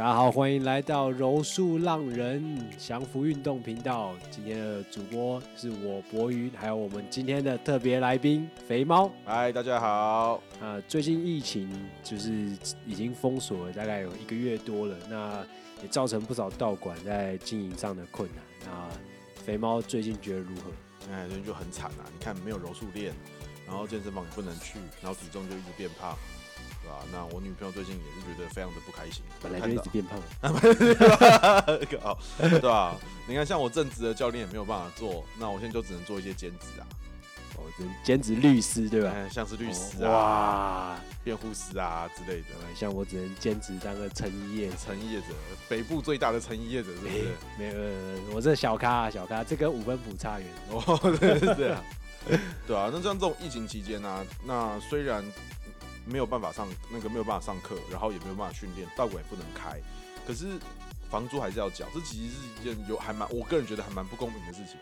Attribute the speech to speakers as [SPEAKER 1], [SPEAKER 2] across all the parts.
[SPEAKER 1] 大家好，欢迎来到柔术浪人降服运动频道。今天的主播是我博瑜，还有我们今天的特别来宾肥猫。
[SPEAKER 2] 嗨，大家好。
[SPEAKER 1] 啊，最近疫情就是已经封锁了大概有一个月多了，那也造成不少道馆在经营上的困难。那肥猫最近觉得如何？
[SPEAKER 2] 哎，最近就很惨啊！你看没有柔术练，然后健身房也不能去，然后体重就一直变胖。对吧？那我女朋友最近也是觉得非常的不开心，
[SPEAKER 1] 本来就一直变胖，
[SPEAKER 2] 好对吧？你看，像我正职的教练也没有办法做，那我现在就只能做一些兼职啊，
[SPEAKER 1] 哦，兼职律师对吧？
[SPEAKER 2] 像是律师啊，辩护师啊之类的。
[SPEAKER 1] 像我只能兼职当个成衣业，
[SPEAKER 2] 成衣业者，北部最大的成衣业者是不是？
[SPEAKER 1] 没有，我这小咖啊，小咖，这跟五分谱差远
[SPEAKER 2] 哦，对对对，对啊。那像这种疫情期间呢，那虽然。没有办法上那个没有办法上课，然后也没有办法训练，道馆也不能开，可是房租还是要缴，这其实是一件有还蛮我个人觉得还蛮不公平的事情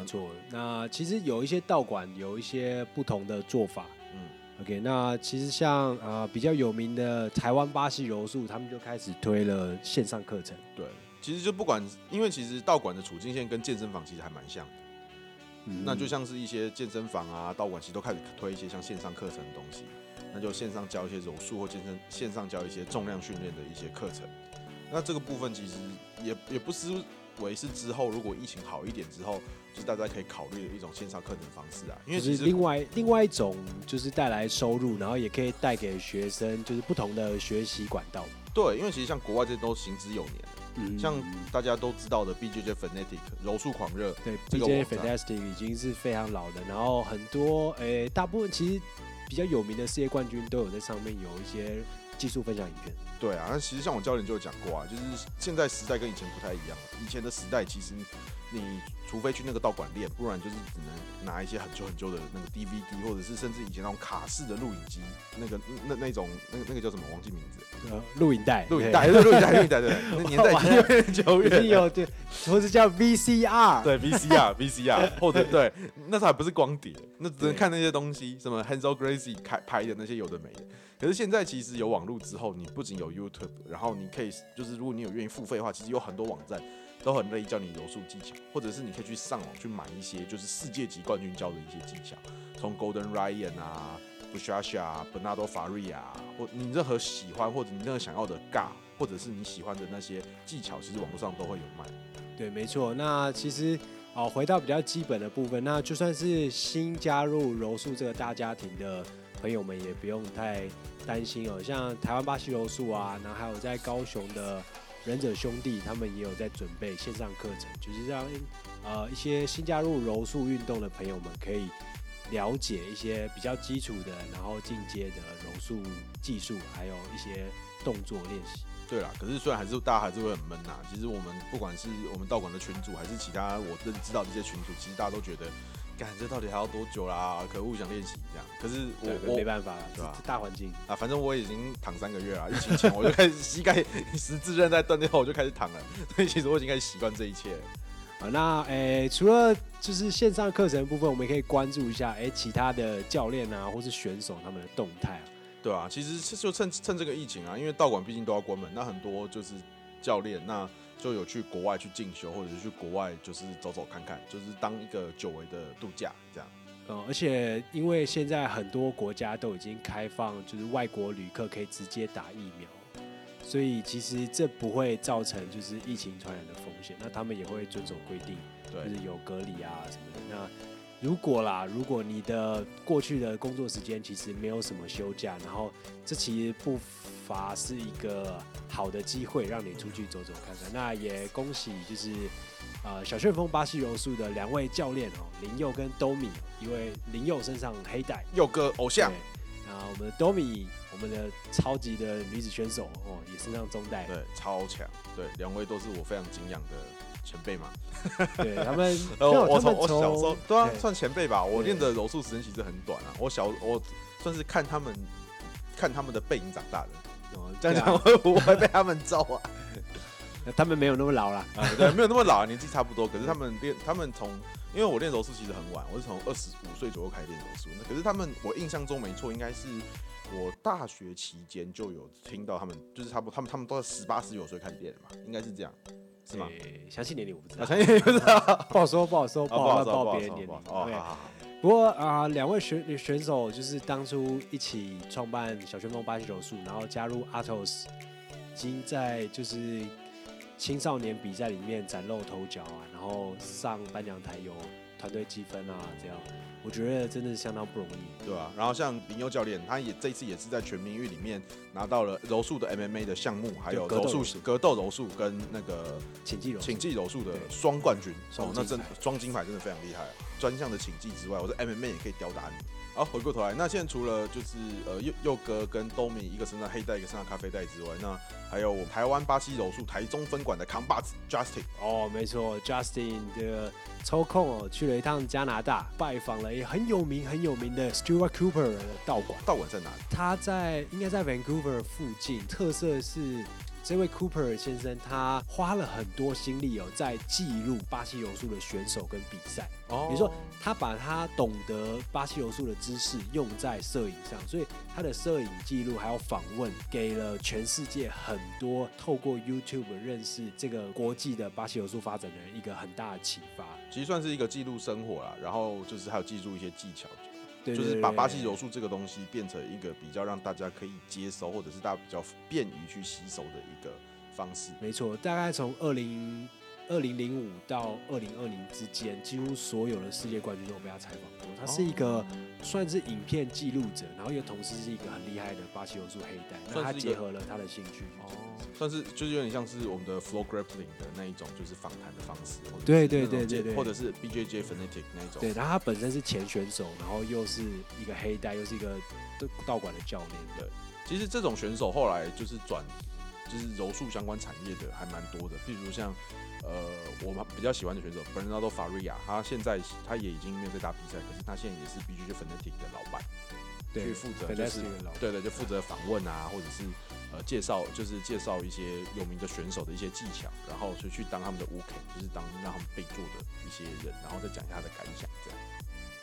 [SPEAKER 1] 没错。那其实有一些道馆有一些不同的做法。嗯，OK。那其实像呃比较有名的台湾巴西柔术，他们就开始推了线上课程。
[SPEAKER 2] 对，其实就不管，因为其实道馆的处境现在跟健身房其实还蛮像的。嗯，那就像是一些健身房啊，道馆其实都开始推一些像线上课程的东西。那就线上教一些柔术或健身，线上教一些重量训练的一些课程。那这个部分其实也也不失为是之后如果疫情好一点之后，就是大家可以考虑的一种线上课程方式啊。因为其实
[SPEAKER 1] 另外另外一种就是带来收入，然后也可以带给学生就是不同的学习管道。
[SPEAKER 2] 对，因为其实像国外这些都行之有年了，嗯，像大家都知道的 BJJ Fanatic 柔术狂热，
[SPEAKER 1] 对，BJJ Fantastic 已经是非常老的，然后很多诶、欸，大部分其实。比较有名的世界冠军都有在上面有一些技术分享影片。
[SPEAKER 2] 对啊，那其实像我教练就有讲过啊，就是现在时代跟以前不太一样。以前的时代其实你除非去那个道馆练，不然就是只能拿一些很旧很旧的那个 DVD，或者是甚至以前那种卡式的录影机，那个那那种那那个叫什么？忘记名字。
[SPEAKER 1] 呃，录影带，
[SPEAKER 2] 录影带，录影带，录影带，对，那年代已经有点久远。
[SPEAKER 1] 有对，或者叫 VCR，
[SPEAKER 2] 对，VCR，VCR，或者对，那时候还不是光碟，那只能看那些东西，什么 Renzo Gracie 开拍的那些有的没的。可是现在其实有网络之后，你不仅有 YouTube，然后你可以就是如果你有愿意付费的话，其实有很多网站都很乐意教你柔术技巧，或者是你可以去上网去买一些就是世界级冠军教的一些技巧，从 Golden Ryan 啊、Buchecha、Bernardo Faria，或你任何喜欢或者你任何想要的尬，或者是你喜欢的那些技巧，其实网络上都会有卖。
[SPEAKER 1] 对，没错。那其实哦，回到比较基本的部分，那就算是新加入柔术这个大家庭的。朋友们也不用太担心哦，像台湾巴西柔术啊，然后还有在高雄的忍者兄弟，他们也有在准备线上课程，就是让呃一些新加入柔术运动的朋友们可以了解一些比较基础的，然后进阶的柔术技术，还有一些动作练习。
[SPEAKER 2] 对啦，可是虽然还是大家还是会很闷呐，其实我们不管是我们道馆的群组，还是其他我认知道这些群组，其实大家都觉得。感这到底还要多久啦？可恶，想练习这样。可是我我
[SPEAKER 1] 没办法了，对吧？大环境
[SPEAKER 2] 啊，反正我已经躺三个月了。疫情前我就开始膝盖十字韧带断掉后，我就开始躺了。所以其实我已经开始习惯这一切了。
[SPEAKER 1] 啊，那诶、欸，除了就是线上课程的部分，我们也可以关注一下诶、欸，其他的教练啊，或是选手他们的动态啊。
[SPEAKER 2] 对啊，其实就趁趁这个疫情啊，因为道馆毕竟都要关门，那很多就是教练那。就有去国外去进修，或者是去国外就是走走看看，就是当一个久违的度假这样。
[SPEAKER 1] 嗯，而且因为现在很多国家都已经开放，就是外国旅客可以直接打疫苗，所以其实这不会造成就是疫情传染的风险。那他们也会遵守规定，对，就是有隔离啊什么的。那如果啦，如果你的过去的工作时间其实没有什么休假，然后这其实不。法是一个好的机会，让你出去走走看看。那也恭喜，就是呃小旋风巴西柔术的两位教练哦，林佑跟 Domi，因为林佑身上黑带，
[SPEAKER 2] 佑哥偶像。
[SPEAKER 1] 啊我们的 Domi，我们的超级的女子选手哦，也身上中带，
[SPEAKER 2] 对，超强。对，两位都是我非常敬仰的前辈嘛。
[SPEAKER 1] 对 他们，
[SPEAKER 2] 呃，我从我小时候，对啊，算前辈吧。我练的柔术时间其实很短啊。我小我算是看他们看他们的背影长大的。这样讲会不会被他们揍啊？
[SPEAKER 1] 他们没有那么老了，
[SPEAKER 2] 啊，对，没有那么老，年纪差不多。可是他们练，他们从因为我练柔术其实很晚，我是从二十五岁左右开始练柔术。那可是他们，我印象中没错，应该是我大学期间就有听到他们，就是差不多，他们他们都是十八十九岁开始练的嘛，应该是这样，是吗？
[SPEAKER 1] 详细年龄我不知道，
[SPEAKER 2] 详细年龄不知道，
[SPEAKER 1] 不好说，不好说，
[SPEAKER 2] 不好说，
[SPEAKER 1] 报别人年龄。哦，不过啊，两位选选手就是当初一起创办小旋风巴西柔术，然后加入 ATOS，已经在就是。青少年比赛里面崭露头角啊，然后上颁奖台有团队积分啊，这样我觉得真的是相当不容易，
[SPEAKER 2] 对啊，然后像林佑教练，他也这次也是在全民运里面拿到了柔术的 MMA 的项目，还有柔术格斗柔术跟那个
[SPEAKER 1] 请技柔
[SPEAKER 2] 请技柔术的双冠军，哦，那真双金牌真的非常厉害啊！专项的请技之外，我的 MMA 也可以吊打你。好，回过头来，那现在除了就是呃佑佑哥跟兜米一个身上黑带，一个身上咖啡带之外，那还有我们台湾巴西柔术台中分馆的扛把子 Justin。
[SPEAKER 1] 哦，没错，Justin 这个抽空哦去了一趟加拿大，拜访了一很有名很有名的 Stuart Cooper 的道馆。
[SPEAKER 2] 道馆在哪里？
[SPEAKER 1] 他在应该在 Vancouver 附近，特色是。这位 Cooper 先生，他花了很多心力哦，在记录巴西柔术的选手跟比赛。哦，比如说，他把他懂得巴西柔术的知识用在摄影上，所以他的摄影记录还有访问，给了全世界很多透过 YouTube 认识这个国际的巴西柔术发展的人一个很大的启发。
[SPEAKER 2] 其实算是一个记录生活啦，然后就是还有记录一些技巧。就是把巴西柔术这个东西变成一个比较让大家可以接受，或者是大家比较便于去吸收的一个方式。
[SPEAKER 1] 没错，大概从二零二零零五到二零二零之间，几乎所有的世界冠军都有被他采访过。他是一个算是影片记录者，然后又同时是一个很厉害的巴西柔术黑带。那他结合了他的兴趣哦。
[SPEAKER 2] 算是就是有点像是我们的 Flow Grappling 的那一种，就是访谈的方式，
[SPEAKER 1] 对对对对对，
[SPEAKER 2] 或者是 BJJ Fanatic 那一种。
[SPEAKER 1] 对，然后他本身是前选手，然后又是一个黑带，又是一个道馆的教练。
[SPEAKER 2] 对，其实这种选手后来就是转，就是柔术相关产业的还蛮多的。譬如像呃，我们比较喜欢的选手 Bernardo Faria，他现在他也已经没有在打比赛，可是他现在也是 BJJ Fanatic 的老板，去负责就是对对，就负责访问啊，或者是。呃，介绍就是介绍一些有名的选手的一些技巧，然后就去当他们的 OK，就是当让他们备注的一些人，然后再讲一下他的感想，这样。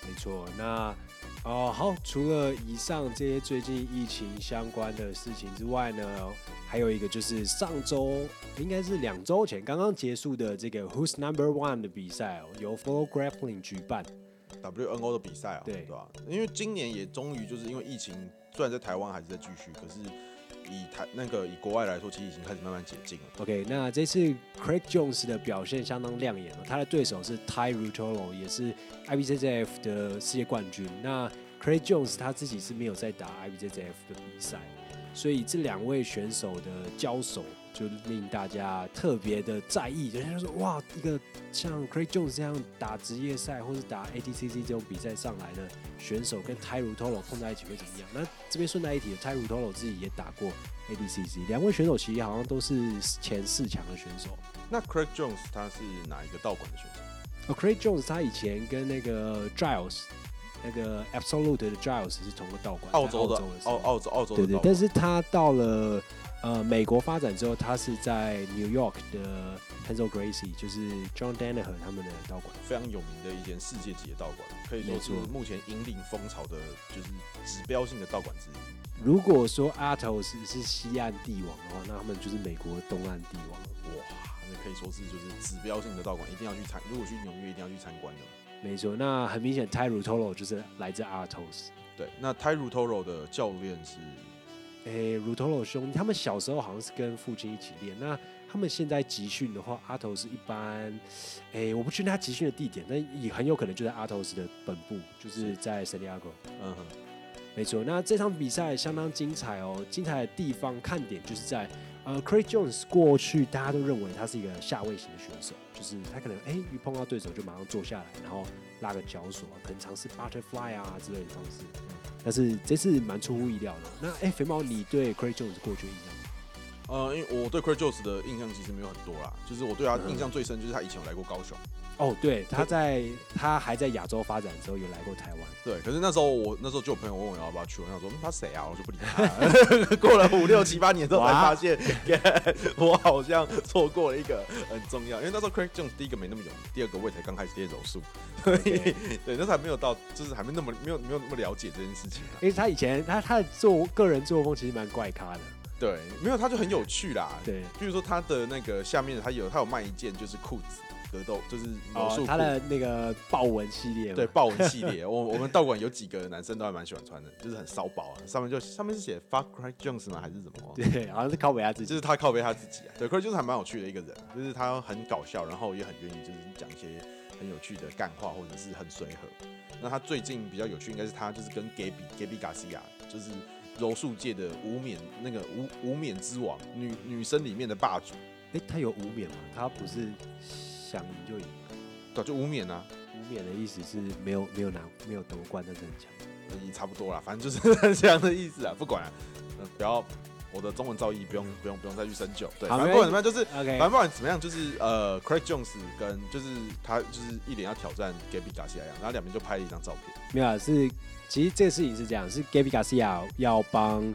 [SPEAKER 1] 没错，那哦好，除了以上这些最近疫情相关的事情之外呢，还有一个就是上周应该是两周前刚刚结束的这个 Who's Number One 的比赛哦，由 Flow Grappling 举办
[SPEAKER 2] WNO 的比赛啊，对吧？因为今年也终于就是因为疫情，虽然在台湾还是在继续，可是。以台那个以国外来说，其实已经开始慢慢解禁了。
[SPEAKER 1] OK，那这次 Craig Jones 的表现相当亮眼了。他的对手是 Ty Rutolo，也是 IBJJF 的世界冠军。那 Craig Jones 他自己是没有在打 IBJJF 的比赛，所以这两位选手的交手。就令大家特别的在意，人家说哇，一个像 Craig Jones 这样打职业赛或是打 ADCC 这种比赛上来的选手，跟 Tai Ruotolo 碰在一起会怎么样？那这边顺带一提，Tai Ruotolo 自己也打过 ADCC，两位选手其实好像都是前四强的选手。
[SPEAKER 2] 那 Craig Jones 他是哪一个道馆的选手？
[SPEAKER 1] 哦，Craig Jones 他以前跟那个 Giles，那个 Absolute 的 Giles 是同个道馆，
[SPEAKER 2] 澳洲的澳澳洲澳洲的。
[SPEAKER 1] 对对，但是他到了。呃，美国发展之后，他是在 New York 的 Hensel Gracie，就是 John Danaher 他们的道馆，
[SPEAKER 2] 非常有名的一间世界级的道馆，可以说是目前引领风潮的，就是指标性的道馆之一。
[SPEAKER 1] 如果说 ATOS 是西岸帝王的话，那他们就是美国东岸帝王。
[SPEAKER 2] 哇，那可以说是就是指标性的道馆，一定要去参，如果去纽约一定要去参观的。
[SPEAKER 1] 没错，那很明显，Tai Ruotolo 就是来自 ATOS。
[SPEAKER 2] 对，那 Tai Ruotolo 的教练是。
[SPEAKER 1] 诶、欸，鲁托罗兄弟，他们小时候好像是跟父亲一起练。那他们现在集训的话，阿头是一般，诶、欸，我不确定他集训的地点，但也很有可能就在阿头斯的本部，就是在圣地亚哥。嗯哼，没错。那这场比赛相当精彩哦，精彩的地方看点就是在，呃，Craig Jones 过去大家都认为他是一个下位型的选手，就是他可能诶、欸、一碰到对手就马上坐下来，然后拉个脚锁，可能尝试 butterfly 啊之类的方式。但是这次蛮出乎意料的。那哎，肥猫，你对 Craig Jones 过去印象？
[SPEAKER 2] 呃，因为我对 Craig Jones 的印象其实没有很多啦，就是我对他印象最深就是他以前有来过高雄。
[SPEAKER 1] 哦，对，他在他还在亚洲发展的时候有来过台湾。
[SPEAKER 2] 对，可是那时候我那时候就有朋友问我要不要去，我想说、嗯、他谁啊，我就不理他。过了五六七八年之后才发现，我好像错过了一个很重要，因为那时候 Craig Jones 第一个没那么有名，第二个我也才刚开始练柔术，对那时候还没有到，就是还没那么没有没有那么了解这件事情、啊。
[SPEAKER 1] 因为他以前他他的做个人作风其实蛮怪咖的。
[SPEAKER 2] 对，没有他就很有趣啦。
[SPEAKER 1] 对，
[SPEAKER 2] 比如说他的那个下面他有他有卖一件就是裤子。格斗就是魔术、
[SPEAKER 1] 哦，他的那个豹纹系列，
[SPEAKER 2] 对豹纹系列，我我们道馆有几个男生都还蛮喜欢穿的，就是很骚包啊，上面就上面是写 Fuck Craig Jones 吗？还是什么？
[SPEAKER 1] 对，好像是靠背他自己，
[SPEAKER 2] 就是他靠背他自己啊。对，Craig Jones 还蛮有趣的一个人，就是他很搞笑，然后也很愿意就是讲一些很有趣的干话，或者是很随和。那他最近比较有趣，应该是他就是跟 Gaby Gaby Garcia，就是柔术界的无冕那个无无冕之王，女女生里面的霸主。
[SPEAKER 1] 哎、欸，他有无冕吗？他不是想赢就赢。
[SPEAKER 2] 对，就无冕啊！
[SPEAKER 1] 无冕的意思是没有没有拿没有夺冠，但是很强，
[SPEAKER 2] 也差不多了，反正就是这样的意思啊。不管了，嗯，不要我的中文造诣不用不用不用再去深究。对，反正不管怎么样，就是反正不管怎么样，就是呃，Craig Jones 跟就是他就是一脸要挑战 Gaby Garcia 一样，然后两边就拍了一张照片。
[SPEAKER 1] 没有，啊是其实这个事情是这样，是 Gaby Garcia 要帮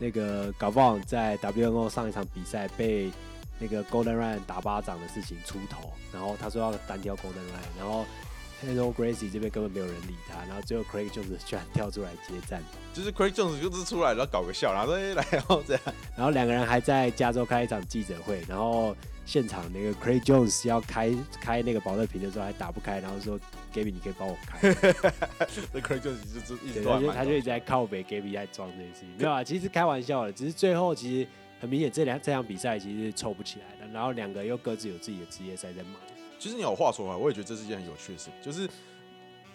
[SPEAKER 1] 那个 Gavon 在 WNO 上一场比赛被。那个 Golden Ryan 打巴掌的事情出头，然后他说要单挑 Golden Ryan，然后 Hello Gracie 这边根本没有人理他，然后最后 Craig Jones 居然跳出来接战，
[SPEAKER 2] 就是 Craig Jones 就是出来然后搞个笑，然后说哎来然后这样，
[SPEAKER 1] 然后两个人还在加州开一场记者会，然后现场那个 Craig Jones 要开开那个保乐瓶的时候还打不开，然后说 Gaby 你可以帮我开，
[SPEAKER 2] 那 Craig Jones 就就一直
[SPEAKER 1] 他就他就一直在靠北 Gaby 在装这件事情，没有啊，其实开玩笑的，只是最后其实。很明显，这两这场比赛其实是凑不起来的，然后两个又各自有自己的职业赛在忙。
[SPEAKER 2] 其实你有话说回来，我也觉得这是一件很有趣的事情，就是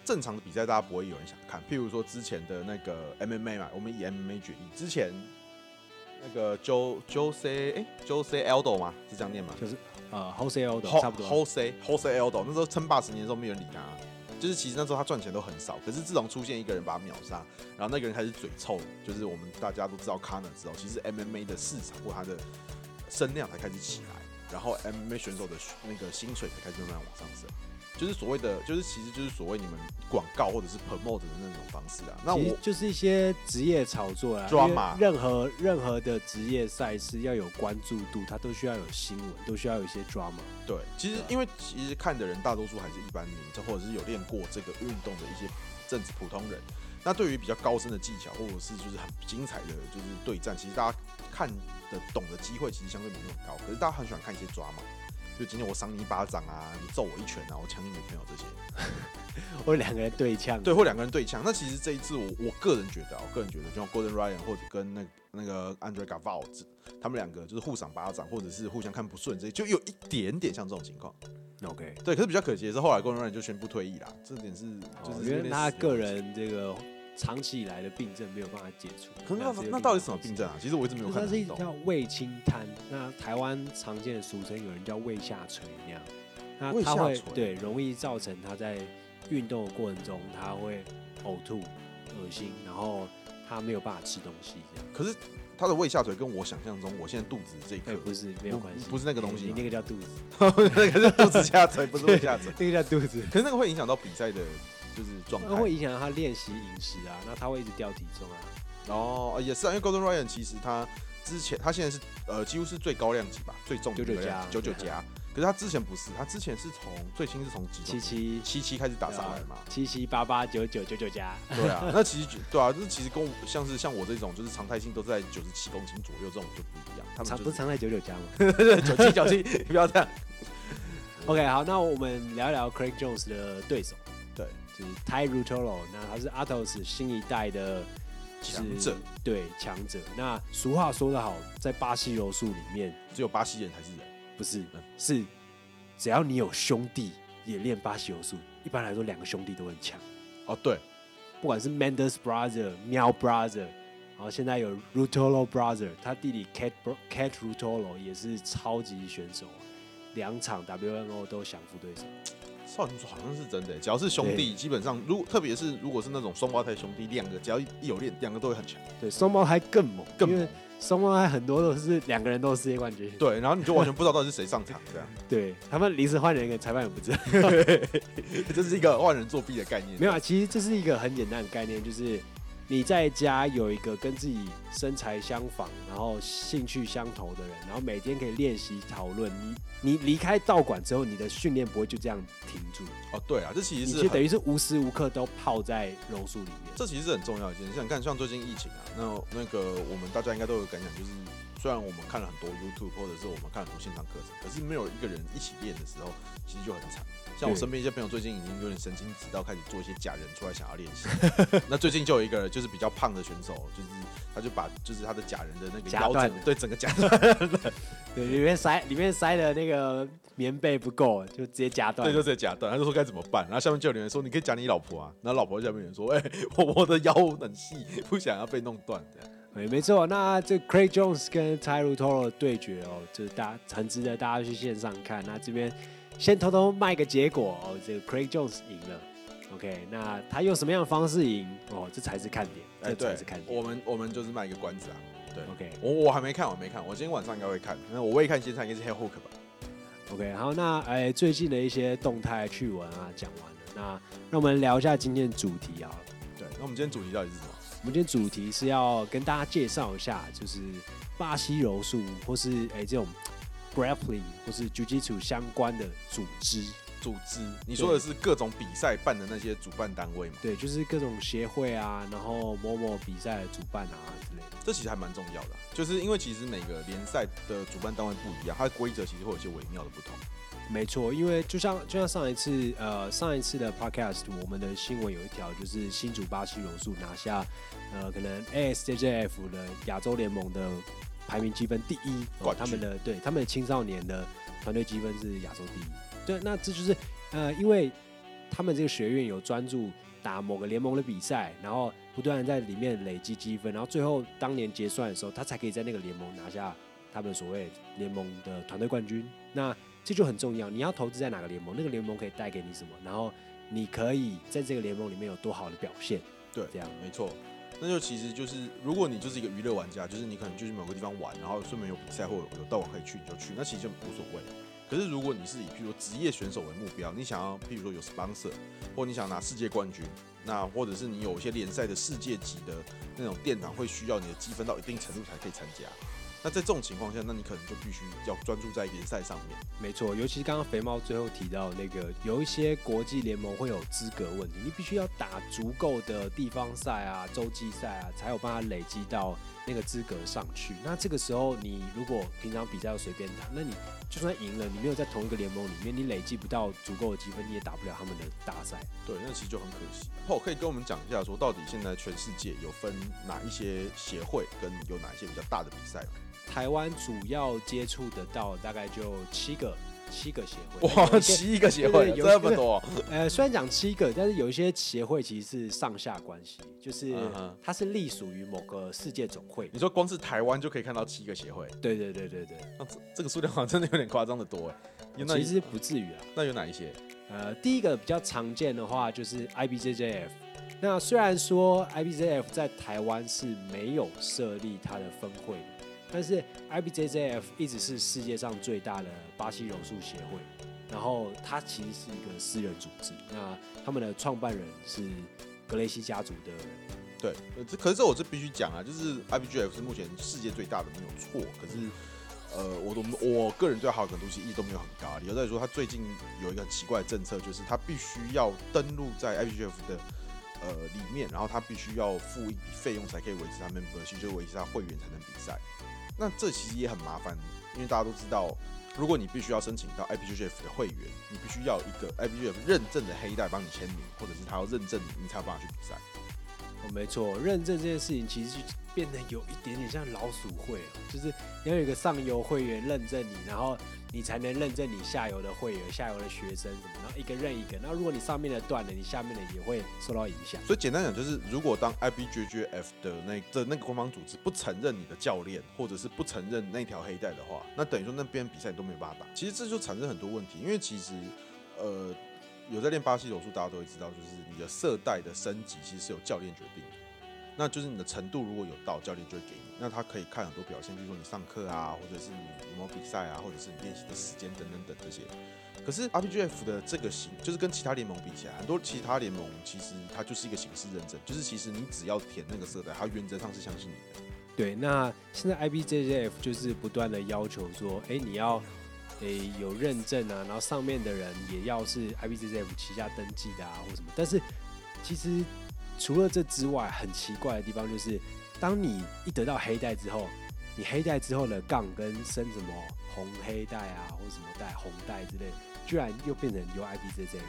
[SPEAKER 2] 正常的比赛大家不会有人想看。譬如说之前的那个 MMA 嘛，我们以 MMA 举例，之前那个 Jo Jose 哎 Jose Aldo 嘛，是这样念吗？
[SPEAKER 1] 就是呃 Jose Aldo 差不多。
[SPEAKER 2] Jose Jose Aldo 那时候称霸十年的时候没有人理他。就是其实那时候他赚钱都很少，可是自从出现一个人把他秒杀，然后那个人开始嘴臭，就是我们大家都知道 Conor 之后，其实 MMA 的市场或他的声量才开始起来，然后 MMA 选手的那个薪水才开始慢慢往上升。就是所谓的，就是其实就是所谓你们广告或者是 promote 的那种方式啊。那我
[SPEAKER 1] 就是一些职业炒作啊，
[SPEAKER 2] 抓马。
[SPEAKER 1] 任何任何的职业赛事要有关注度，它都需要有新闻，都需要有一些抓马。
[SPEAKER 2] 对，其实因为其实看的人大多数还是一般民众，或者是有练过这个运动的一些正普通人。那对于比较高深的技巧，或者是就是很精彩的就是对战，其实大家看的懂的机会其实相对没那么高。可是大家很喜欢看一些抓马。就今天我赏你一巴掌啊，你揍我一拳啊，我抢你女朋友这些，
[SPEAKER 1] 或两个人对呛，
[SPEAKER 2] 对，或两个人对呛。那其实这一次我我个人觉得，我个人觉得，就像 Golden Ryan 或者跟那那个 Andre Galvao 他们两个就是互赏巴掌，或者是互相看不顺，这些就有一点点像这种情况。
[SPEAKER 1] OK，
[SPEAKER 2] 对，可是比较可惜的是，后来 Golden Ryan 就宣布退役啦，这点是就是
[SPEAKER 1] 因为他个人这个。长期以来的病症没有办法解除，
[SPEAKER 2] 可是那那到底什么病症啊？其实我一直没有看
[SPEAKER 1] 是一叫胃清瘫，那台湾常见的俗称有人叫胃下垂那样。那他会对容易造成他在运动的过程中他会呕吐、恶心，然后他没有办法吃东西这样。
[SPEAKER 2] 可是他的胃下垂跟我想象中，我现在肚子这一颗
[SPEAKER 1] 不是没有关系，
[SPEAKER 2] 不是那个东西，
[SPEAKER 1] 你那个叫肚子，
[SPEAKER 2] 那个是肚子下垂，不是胃下垂，
[SPEAKER 1] 那个叫肚子。
[SPEAKER 2] 可是那个会影响到比赛的。就是状态，
[SPEAKER 1] 那会影响他练习饮食啊，那他会一直掉体重啊。
[SPEAKER 2] 哦，也是啊，因为 Golden Ryan 其实他之前他现在是呃几乎是最高量级吧，最重的九九加九九加。可是他之前不是，他之前是从最轻是从几七七七七开始打上来嘛，
[SPEAKER 1] 七七八八九九九九加。
[SPEAKER 2] 对啊，那其实对啊，那其实跟我像是像我这种就是常态性都在九十七公斤左右这种就不一样。他们、就是、
[SPEAKER 1] 不是常态九九加吗？
[SPEAKER 2] 九 七九七，你不要这样。
[SPEAKER 1] OK，好，那我们聊一聊 Craig Jones 的对手。
[SPEAKER 2] 对。
[SPEAKER 1] 就是 Tai Ruotolo，那他是 Atos 新一代的
[SPEAKER 2] 强者，
[SPEAKER 1] 对强者。那俗话说得好，在巴西柔术里面，
[SPEAKER 2] 只有巴西人才是人，
[SPEAKER 1] 不是？嗯、是只要你有兄弟也练巴西柔术，一般来说两个兄弟都很强。
[SPEAKER 2] 哦，对，
[SPEAKER 1] 不管是 Mendes Brother、Miyao Brother，然后现在有 Ruotolo Brother，他弟弟 Cat Cat Ruotolo 也是超级选手，两场 WNO 都降服对手。
[SPEAKER 2] 少林足好像是真的，只要是兄弟，基本上如果特别是如果是那种双胞胎兄弟，两个只要一有练，两个都会很强。
[SPEAKER 1] 对，双胞胎更猛，
[SPEAKER 2] 更猛
[SPEAKER 1] 因为双胞胎很多都是两个人都是世界冠军。
[SPEAKER 2] 对，然后你就 完全不知道到底是谁上场，这样。
[SPEAKER 1] 对他们临时换人，给裁判也不知道。
[SPEAKER 2] 这是一个万人作弊的概念。
[SPEAKER 1] 没有啊，其实这是一个很简单的概念，就是你在家有一个跟自己身材相仿，然后兴趣相投的人，然后每天可以练习讨论。你你离开道馆之后，你的训练不会就这样停住。
[SPEAKER 2] 哦，对啊，这其实是
[SPEAKER 1] 你就等于是无时无刻都泡在柔术里面。
[SPEAKER 2] 这其实是很重要的一件事。像你看，像最近疫情啊，那那个我们大家应该都有感想，就是虽然我们看了很多 YouTube 或者是我们看了很多线上课程，可是没有一个人一起练的时候，其实就很惨。像我身边一些朋友最近已经有点神经质到开始做一些假人出来想要练习。那最近就有一个就是比较胖的选手，就是他就把就是他的假人的那个腰整 对整个夹断了，
[SPEAKER 1] 对，里面塞里面塞的那个棉被不够，就直接夹断。
[SPEAKER 2] 对，就直接夹断。他就说该怎么办？然后下面就有人说你可以夹你老婆啊。然后老婆下面有人说，哎、欸，我我的腰很细，不想要被弄断。
[SPEAKER 1] 对，没错。那这 Craig Jones 跟 Tairu Toro 的对决哦，就是大家很值得大家去线上看。那这边。先偷偷卖个结果哦，这个 Craig Jones 赢了，OK，那他用什么样的方式赢哦？这才是看点，哎，这才是看点。
[SPEAKER 2] 对，我们我们就是卖一个关子啊，对
[SPEAKER 1] ，OK，
[SPEAKER 2] 我我还没看，我没看，我今天晚上应该会看。那我未看先看，应该是 Head Hook 吧
[SPEAKER 1] ，OK，好，那哎，最近的一些动态趣闻啊，讲完了，那让我们聊一下今天的主题啊。
[SPEAKER 2] 对，那我们今天主题到底是什么？
[SPEAKER 1] 我们今天主题是要跟大家介绍一下，就是巴西柔术或是哎这种。Grappling 或是 Jiu-Jitsu 相关的组织，
[SPEAKER 2] 组织，你说的是各种比赛办的那些主办单位吗？
[SPEAKER 1] 对，就是各种协会啊，然后某某比赛的主办啊之类的。
[SPEAKER 2] 这其实还蛮重要的，就是因为其实每个联赛的主办单位不一样，它的规则其实会有些微妙的不同。
[SPEAKER 1] 没错，因为就像就像上一次呃上一次的 Podcast，我们的新闻有一条就是新竹巴西柔术拿下呃可能 ASJJF 的亚洲联盟的。排名积分第一，哦，他们的对他们的青少年的团队积分是亚洲第一。对，那这就是呃，因为他们这个学院有专注打某个联盟的比赛，然后不断的在里面累积积分，然后最后当年结算的时候，他才可以在那个联盟拿下他们所谓联盟的团队冠军。那这就很重要，你要投资在哪个联盟，那个联盟可以带给你什么，然后你可以在这个联盟里面有多好的表现。
[SPEAKER 2] 对，这样没错。那就其实就是，如果你就是一个娱乐玩家，就是你可能就是某个地方玩，然后顺便有比赛或者有到网可以去，你就去，那其实就无所谓。可是如果你是以譬如说职业选手为目标，你想要譬如说有 sponsor，或你想拿世界冠军，那或者是你有一些联赛的世界级的那种殿堂，会需要你的积分到一定程度才可以参加。那在这种情况下，那你可能就必须要专注在联赛上面。
[SPEAKER 1] 没错，尤其是刚刚肥猫最后提到那个，有一些国际联盟会有资格问题，你必须要打足够的地方赛啊、洲际赛啊，才有办法累积到那个资格上去。那这个时候，你如果平常比赛要随便打，那你就算赢了，你没有在同一个联盟里面，你累积不到足够的积分，你也打不了他们的大赛。
[SPEAKER 2] 对，那其实就很可惜。后可以跟我们讲一下，说到底现在全世界有分哪一些协会，跟有哪一些比较大的比赛？
[SPEAKER 1] 台湾主要接触得到大概就七个，七个协会。
[SPEAKER 2] 哇，七个协会，这么多。
[SPEAKER 1] 呃，虽然讲七个，但是有一些协会其实是上下关系，就是它是隶属于某个世界总会。
[SPEAKER 2] 你说光是台湾就可以看到七个协会？
[SPEAKER 1] 对对对对对。
[SPEAKER 2] 那这这个数量好像真的有点夸张的多哎。
[SPEAKER 1] 其实不至于啊。
[SPEAKER 2] 那有哪一些？
[SPEAKER 1] 呃，第一个比较常见的话就是 IBJJF。那虽然说 IBJJF 在台湾是没有设立它的分会的。但是 IBJJF 一直是世界上最大的巴西柔术协会，然后它其实是一个私人组织。那他们的创办人是格雷西家族的人。
[SPEAKER 2] 对，这可是这我这必须讲啊，就是 IBJJF 是目前世界最大的，没有错。可是，呃，我我我个人对它的可读性一直都没有很高。理由在于说，他最近有一个很奇怪的政策，就是他必须要登录在 IBJJF 的呃里面，然后他必须要付一笔费用才可以维持他 membership，就维持他会员才能比赛。那这其实也很麻烦，因为大家都知道，如果你必须要申请到 IBJJF 的会员，你必须要一个 IBJJF 认证的黑带帮你签名，或者是他要认证你，你才有办法去比赛。
[SPEAKER 1] 哦，没错，认证这件事情其实就变得有一点点像老鼠会，就是你要有一个上游会员认证你，然后。你才能认证你下游的会员、下游的学生什么，然后一个认一个。那如果你上面的断了，你下面的也会受到影响。
[SPEAKER 2] 所以简单讲就是，如果当 IBJJF 的那的那个官方组织不承认你的教练，或者是不承认那条黑带的话，那等于说那边比赛你都没有办法打。其实这就产生很多问题，因为其实呃有在练巴西柔术，大家都会知道，就是你的色带的升级其实是由教练决定的。那就是你的程度如果有到，教练就会给你。那他可以看很多表现，比如说你上课啊，或者是你有没有比赛啊，或者是你练习的时间等等等这些。可是 RBGF 的这个形，就是跟其他联盟比起来，很多其他联盟其实它就是一个形式认证，就是其实你只要填那个色带，它原则上是相信你的。
[SPEAKER 1] 对，那现在 IBJJF 就是不断的要求说，哎、你要诶、有认证啊，然后上面的人也要是 IBJJF 旗下登记的啊，或什么。但是其实除了这之外，很奇怪的地方就是，当你一得到黑带之后，你黑带之后的杠跟升什么红黑带啊，或什么带红带之类，居然又变成由 IBJJF。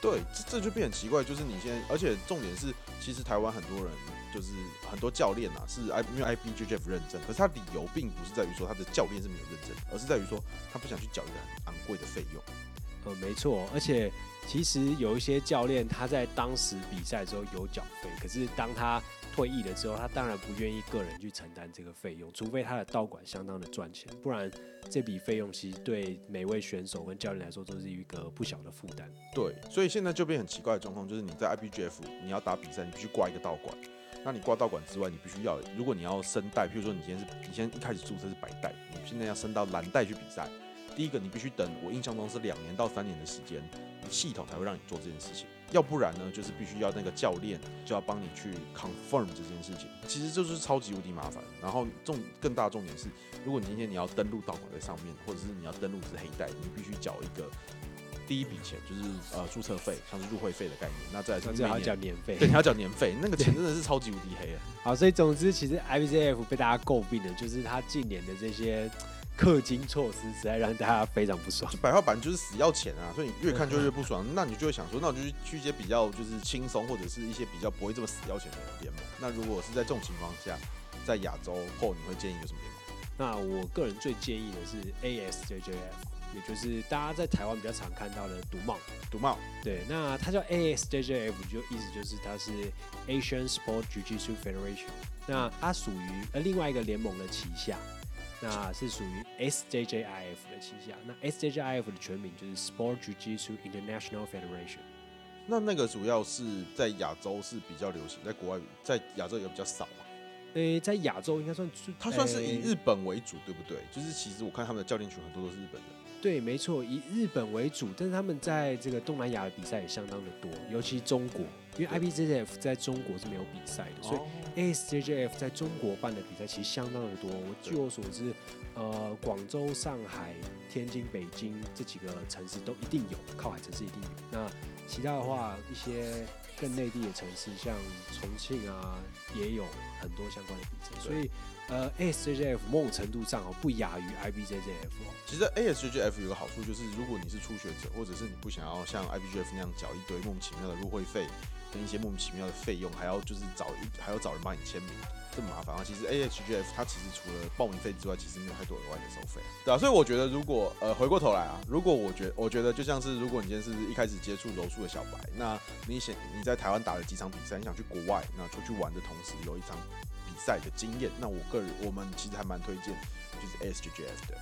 [SPEAKER 2] 对，这这就变很奇怪，就是你现在，而且重点是，其实台湾很多人。就是很多教练啊，是 I 因为 IBJJF 认证，可是他理由并不是在于说他的教练是没有认证，而是在于说他不想去缴一个很昂贵的费用。
[SPEAKER 1] 呃，没错，而且其实有一些教练他在当时比赛的时候有缴费，可是当他退役了之后，他当然不愿意个人去承担这个费用，除非他的道馆相当的赚钱，不然这笔费用其实对每位选手跟教练来说都是一个不小的负担。
[SPEAKER 2] 对，所以现在就变很奇怪的状况，就是你在 IBGF 你要打比赛，你必须挂一个道馆。那你挂道馆之外，你必须要，如果你要升带，譬如说你今天是，你先一开始注册是白带，你现在要升到蓝带去比赛，第一个你必须等，我印象中是两年到三年的时间，系统才会让你做这件事情，要不然呢，就是必须要那个教练就要帮你去 confirm 这件事情，其实就是超级无敌麻烦。然后重更大的重点是，如果你今天你要登录道馆在上面，或者是你要登录是黑带，你必须缴一个。第一笔钱就是呃注册费，像是入会费的概念。那再来是
[SPEAKER 1] 还要缴年费，
[SPEAKER 2] 对，你要缴年费，那个钱 真的是超级无敌黑啊。
[SPEAKER 1] 好，所以总之，其实 IBJJF 被大家诟病的就是他近年的这些氪金措施，实在让大家非常不爽。
[SPEAKER 2] 百号版就是死要钱啊，所以你越看就越不爽。那你就会想说，那我就去一些比较就是轻松，或者是一些比较不会这么死要钱的联盟。那如果是在这种情况下，在亚洲后，你会建议有什么联盟？
[SPEAKER 1] 那我个人最建议的是 ASJJF。也就是大家在台湾比较常看到的独帽，
[SPEAKER 2] 独帽，
[SPEAKER 1] 对，那它叫 ASJJF，就意思就是它是 Asian Sport Jiu-Jitsu Federation，那它属于呃另外一个联盟的旗下，那是属于 SJJIF 的旗下，那 SJJIF 的全名就是 Sport Jiu-Jitsu International Federation。
[SPEAKER 2] 那那个主要是在亚洲是比较流行，在国外在亚洲也比较少嘛？
[SPEAKER 1] 诶、欸，在亚洲应该算是，
[SPEAKER 2] 它算是以日本为主，对不对？就是其实我看他们的教练群很多都是日本人。
[SPEAKER 1] 对，没错，以日本为主，但是他们在这个东南亚的比赛也相当的多，尤其中国，因为 IBJJF 在中国是没有比赛的，所以 ASJJF 在中国办的比赛其实相当的多。我据我所知，呃，广州、上海、天津、北京这几个城市都一定有，靠海城市一定有。那其他的话，一些更内地的城市，像重庆啊，也有很多相关的比赛，所以。呃，ASJJF 某种程度上哦不亚于 IBJJF。
[SPEAKER 2] 其实 ASJJF 有个好处就是，如果你是初学者，或者是你不想要像 IBJJF 那样缴一堆莫名其妙的入会费，跟一些莫名其妙的费用，还要就是找一还要找人帮你签名，这么麻烦啊。其实 ASJJF 它其实除了报名费之外，其实没有太多额外的收费，对啊。所以我觉得，如果呃回过头来啊，如果我觉我觉得就像是如果你今天是一开始接触柔术的小白，那你想你在台湾打了几场比赛，你想去国外那出去玩的同时有一场。赛的经验，那我个人我们其实还蛮推荐，就是 ASJJF 的。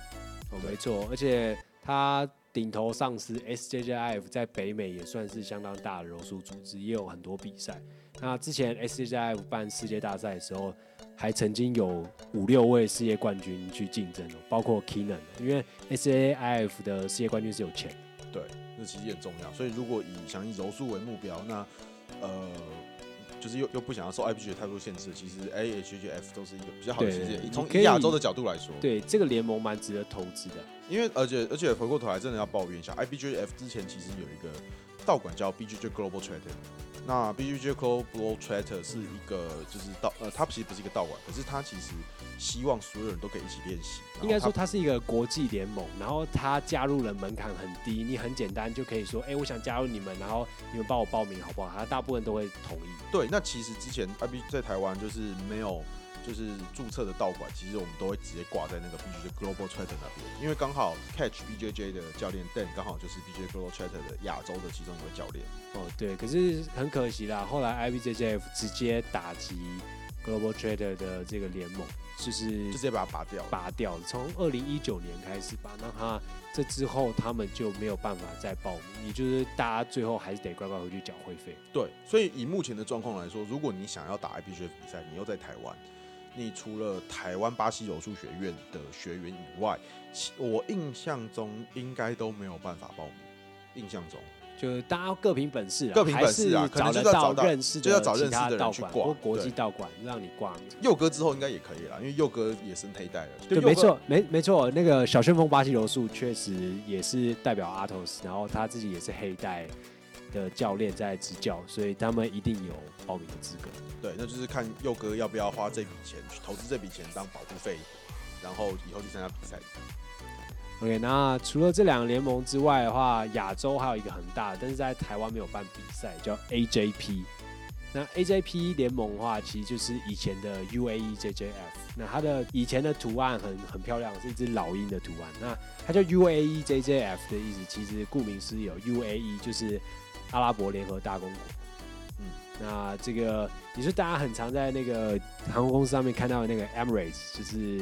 [SPEAKER 1] 哦，没错，而且他顶头上司 SJJIF 在北美也算是相当大的柔术组织，也有很多比赛。那之前 SJJIF 办世界大赛的时候，还曾经有五六位世界冠军去竞争哦，包括 Keenan，因为 SJJIF 的世界冠军是有钱。
[SPEAKER 2] 对，那其实也很重要。所以如果以想以柔术为目标，那呃。就是又又不想要受 IBJJF 太多限制，其实 ASJJF 都是一个比较好的世界。从亚洲的角度来说，
[SPEAKER 1] 对这个联盟蛮值得投资的。
[SPEAKER 2] 因为而且而且回过头来，真的要抱怨一下，IBJJF 之前其实有一个道馆叫 BJJ Global Training。那 BJJ Global Training 是一个就是道呃，它其实不是一个道馆，可是它其实希望所有人都可以一起练习。
[SPEAKER 1] 应该说它是一个国际联盟，然后它加入了门槛很低，你很简单就可以说，哎、欸，我想加入你们，然后你们帮我报名好不好？它大部分都会同意。
[SPEAKER 2] 对，那其实之前 IB 在台湾就是没有就是注册的道馆，其实我们都会直接挂在那个 BJJ Global Training 那边，因为刚好 Catch BJJ 的教练 Dan 刚好就是 BJJ Global Training 的亚洲的其中一位教练。
[SPEAKER 1] 哦，对，可是很可惜啦，后来 IBJJF 直接打击。Global Trader 的这个联盟，就是
[SPEAKER 2] 就直接把它拔掉，
[SPEAKER 1] 拔掉。从二零一九年开始吧，那他这之后他们就没有办法再报名，也就是大家最后还是得乖乖回去缴会费。
[SPEAKER 2] 对，所以以目前的状况来说，如果你想要打 IBJJF 比赛，你又在台湾，你除了台湾巴西柔术学院的学员以外，我印象中应该都没有办法报名。印象中。
[SPEAKER 1] 就大家各凭本事，
[SPEAKER 2] 各凭本事啊，
[SPEAKER 1] 可能就要找认识的，
[SPEAKER 2] 就要找认识的人去挂，
[SPEAKER 1] 或国际道馆让你挂名。
[SPEAKER 2] 佑哥之后应该也可以了，因为佑哥也升黑带了。
[SPEAKER 1] 对，没错，没没错，那个小旋风巴西柔术确实也是代表阿托斯，然后他自己也是黑带的教练在执教，所以他们一定有报名的资格。
[SPEAKER 2] 对，那就是看佑哥要不要花这笔钱去投资这笔钱当保护费，然后以后去参加比赛。
[SPEAKER 1] OK，那除了这两个联盟之外的话，亚洲还有一个很大的，但是在台湾没有办比赛，叫 AJP。那 AJP 联盟的话，其实就是以前的 UAE JJF。那它的以前的图案很很漂亮，是一只老鹰的图案。那它叫 UAE JJF 的意思，其实顾名思义，UAE 就是阿拉伯联合大公国。嗯，那这个也是大家很常在那个航空公司上面看到的那个 Emirates，就是。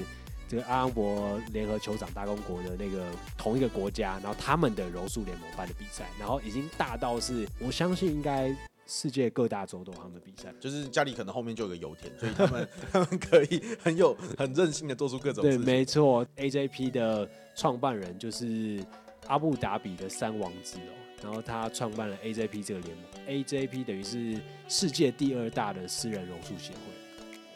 [SPEAKER 1] 这个阿拉伯联合酋长大公国的那个同一个国家，然后他们的柔术联盟办的比赛，然后已经大到是，我相信应该世界各大洲都有他们的比赛，
[SPEAKER 2] 就是家里可能后面就有个油田，所以他们 他们可以很有很任性的做出各种。
[SPEAKER 1] 对，没错，AJP 的创办人就是阿布达比的三王子哦，然后他创办了 AJP 这个联盟，AJP 等于是世界第二大的私人柔术协会。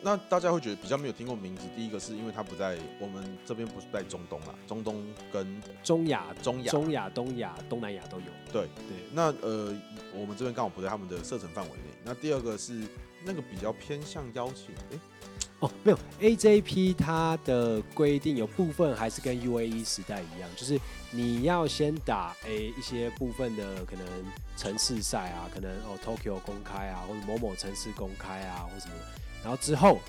[SPEAKER 2] 那大家会觉得比较没有听过名字，第一个是因为它不在我们这边，不是在中东啦，中东跟
[SPEAKER 1] 中亚、
[SPEAKER 2] 中亚、
[SPEAKER 1] 中亚、东亚、东南亚都有。
[SPEAKER 2] 对对，那呃，我们这边刚好不在他们的射程范围内。那第二个是那个比较偏向邀请，哎、欸，
[SPEAKER 1] 哦，没有，AJP 它的规定有部分还是跟 UAE 时代一样，就是你要先打诶、欸、一些部分的可能城市赛啊，可能哦 Tokyo 公开啊，或者某某城市公开啊，或什么的。然后之后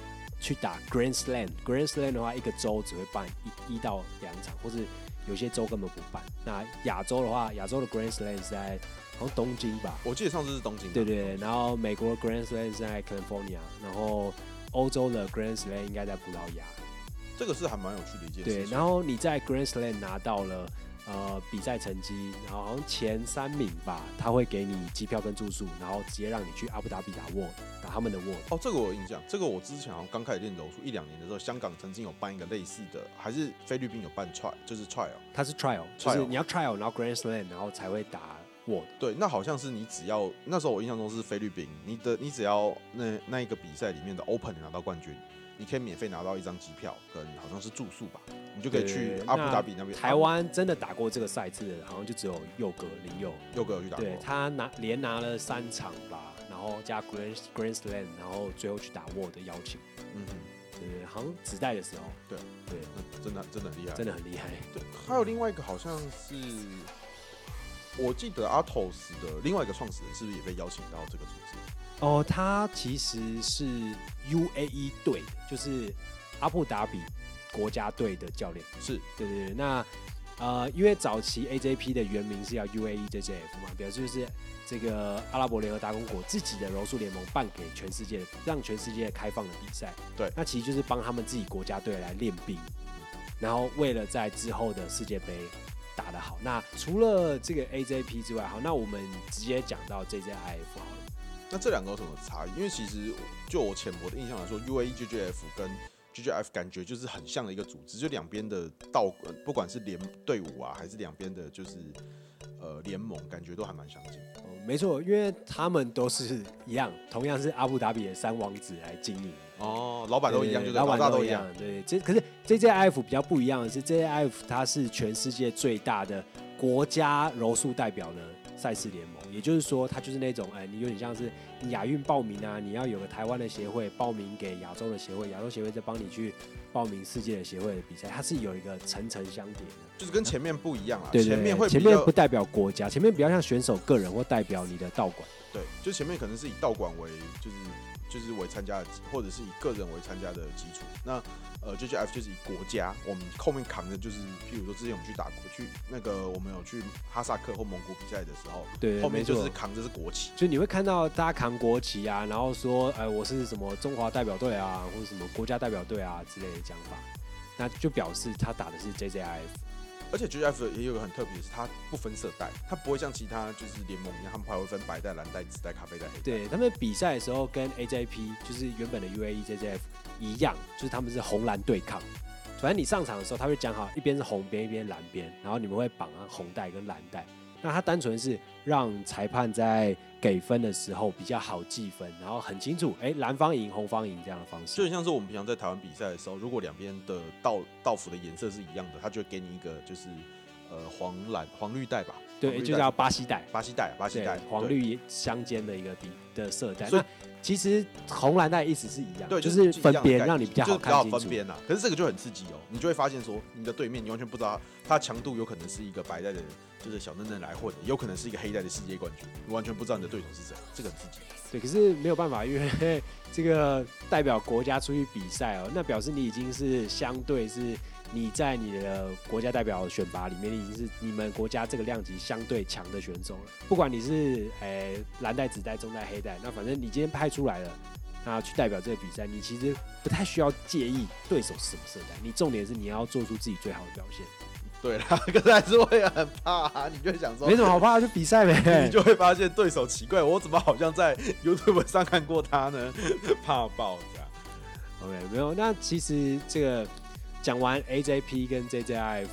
[SPEAKER 1] 去打 Grand Slam，Grand Slam 的话，一个州只会办一一到两场，或是有些州根本不办。那亚洲的话，亚洲的 Grand Slam 是在好像东京吧？
[SPEAKER 2] 我记得上次是东京。
[SPEAKER 1] 对对。然后美国的 Grand Slam 是在 California，然后欧洲的 Grand Slam 应该在葡萄牙。
[SPEAKER 2] 这个是还蛮有趣的一件事。
[SPEAKER 1] 对，然后你在 Grand Slam 拿到了。呃，比赛成绩，然后好像前三名吧，他会给你机票跟住宿，然后直接让你去阿布达比打 World，打他们的 World。
[SPEAKER 2] 哦，这个我有印象，这个我之前好像刚开始练柔术一两年的时候，香港曾经有办一个类似的，还是菲律宾有办 trial，就是 trial，
[SPEAKER 1] 它是 trial，就是你要 trial，然后 Grand Slam，然后才会打 World。
[SPEAKER 2] 对，那好像是你只要那时候我印象中是菲律宾，你的你只要那那一个比赛里面的 Open 拿到冠军。你可以免费拿到一张机票，跟好像是住宿吧，你就可以去阿布达比那边。
[SPEAKER 1] 台湾真的打过这个赛制的，好像就只有佑哥林佑，
[SPEAKER 2] 佑哥有去打过。
[SPEAKER 1] 对，他拿连拿了三场吧，然后加 Grand Grand Slam，然后最后去打 World 的邀请。嗯哼，对，好像子代的时候。
[SPEAKER 2] 对对，那真的真的很厉害，
[SPEAKER 1] 真的很厉害。
[SPEAKER 2] 对，还有另外一个好像是，我记得阿托斯的另外一个创始人是不是也被邀请到这个组织？
[SPEAKER 1] 哦，他其实是 UAE 队，就是阿布达比国家队的教练。
[SPEAKER 2] 是
[SPEAKER 1] 对对对。那呃，因为早期 AJP 的原名是叫 UAE JJF 嘛，表示就是这个阿拉伯联合大公国自己的柔术联盟办给全世界，让全世界开放的比赛。
[SPEAKER 2] 对，
[SPEAKER 1] 那其实就是帮他们自己国家队来练兵，然后为了在之后的世界杯打得好。那除了这个 AJP 之外，好，那我们直接讲到 JJIF 好了。
[SPEAKER 2] 那这两个有什么差异？因为其实就我浅薄的印象来说，UAE JJF 跟 JJF 感觉就是很像的一个组织，就两边的道，不管是联队伍啊，还是两边的，就是呃联盟，感觉都还蛮相近。
[SPEAKER 1] 的，没错，因为他们都是一样，同样是阿布达比的三王子来经营。
[SPEAKER 2] 哦，老板都一样，就是
[SPEAKER 1] 老板都一样。对，这可是 JJIF 比较不一样的是，JJIF 它是全世界最大的国家柔术代表的赛事联盟。也就是说，它就是那种，哎，你有点像是你亚运报名啊，你要有个台湾的协会报名给亚洲的协会，亚洲协会再帮你去报名世界的协会的比赛，它是有一个层层相叠的，
[SPEAKER 2] 就是跟前面不一样啊。
[SPEAKER 1] 对，对，对，
[SPEAKER 2] 前面会
[SPEAKER 1] 前面不代表国家，前面比较像选手个人或代表你的道馆。
[SPEAKER 2] 对，就前面可能是以道馆为就是就是为参加的，或者是以个人为参加的基础。那呃，JJF 就是以国家，我们后面扛的就是，譬如说之前我们去打国去那个我们有去哈萨克或蒙古比赛的时候，
[SPEAKER 1] 对，
[SPEAKER 2] 后面就是扛的是国旗，
[SPEAKER 1] 就你会看到大家扛国旗啊，然后说，哎、呃，我是什么中华代表队啊，或者什么国家代表队啊之类的讲法，那就表示他打的是 JJIF。
[SPEAKER 2] 而且 JF 也有个很特别的是，它不分色带，它不会像其他就是联盟一样，他们还会分白带、蓝带、紫带、咖啡带、
[SPEAKER 1] 对，他们比赛的时候跟 AJP 就是原本的 UAE JJF 一样，就是他们是红蓝对抗。反正你上场的时候，他会讲好一边是红边，一边蓝边，然后你们会绑上红带跟蓝带。那他单纯是让裁判在给分的时候比较好计分，然后很清楚，哎、蓝方赢，红方赢这样的方式。
[SPEAKER 2] 就像是我们平常在台湾比赛的时候，如果两边的道道服的颜色是一样的，他就会给你一个就是呃黄蓝黄绿带吧，
[SPEAKER 1] 对，就叫巴西带，
[SPEAKER 2] 巴西带，巴西带，
[SPEAKER 1] 黄绿相间的一个底的色带。所以其实红蓝带意思是一样，对，就是分边让你比较好看清楚。
[SPEAKER 2] 分边呐，可是这个就很刺激哦，你就会发现说，你的对面你完全不知道它强度有可能是一个白带的。就是小嫩嫩来混的，有可能是一个黑带的世界冠军，你完全不知道你的对手是谁，这个很刺激。
[SPEAKER 1] 对，可是没有办法，因为这个代表国家出去比赛哦，那表示你已经是相对是你在你的国家代表选拔里面，你已经是你们国家这个量级相对强的选手了。不管你是诶蓝带、紫带、中带、黑带，那反正你今天派出来了，那去代表这个比赛，你其实不太需要介意对手是什么色带，你重点是你要做出自己最好的表现。
[SPEAKER 2] 对啦，可是还是会很怕、啊，你就想说
[SPEAKER 1] 没什么好怕，就比赛呗。
[SPEAKER 2] 你就会发现对手奇怪，我怎么好像在 YouTube 上看过他呢？怕爆这样。
[SPEAKER 1] OK，没有。那其实这个讲完 AJP 跟 JJIF，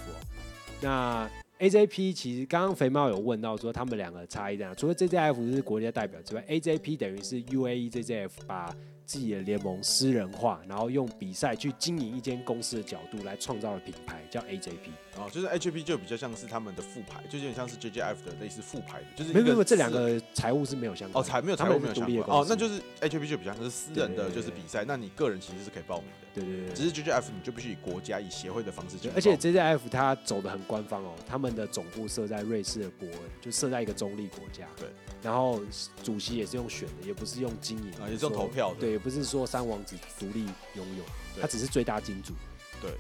[SPEAKER 1] 那 AJP 其实刚刚肥猫有问到说他们两个差异在哪？除了 jjf 是国家代表之外，AJP 等于是 UAE JJF 把自己的联盟私人化，然后用比赛去经营一间公司的角度来创造了品牌，叫 AJP。
[SPEAKER 2] 哦，就是 AJP 就比较像是他们的副牌，就有点像是 JJF 的类似副牌的，就是
[SPEAKER 1] 没有没有这两个财务是没有相关
[SPEAKER 2] 哦，财没有财务没有相关。哦，那就是 AJP 就比较像是私人的就是比赛，那你个人其实是可以报名的，
[SPEAKER 1] 对对对，
[SPEAKER 2] 只是 JJF 你就必须以国家以协会的方式去，
[SPEAKER 1] 而且 JJF 它走的很官方哦，他们的总部设在瑞士的伯恩，就设在一个中立国家，
[SPEAKER 2] 对，
[SPEAKER 1] 然后主席也是用选的，也不是用经营
[SPEAKER 2] 啊，也是用投票的，
[SPEAKER 1] 对，也不是说三王。子独立拥有，他只是最大金主。
[SPEAKER 2] 对，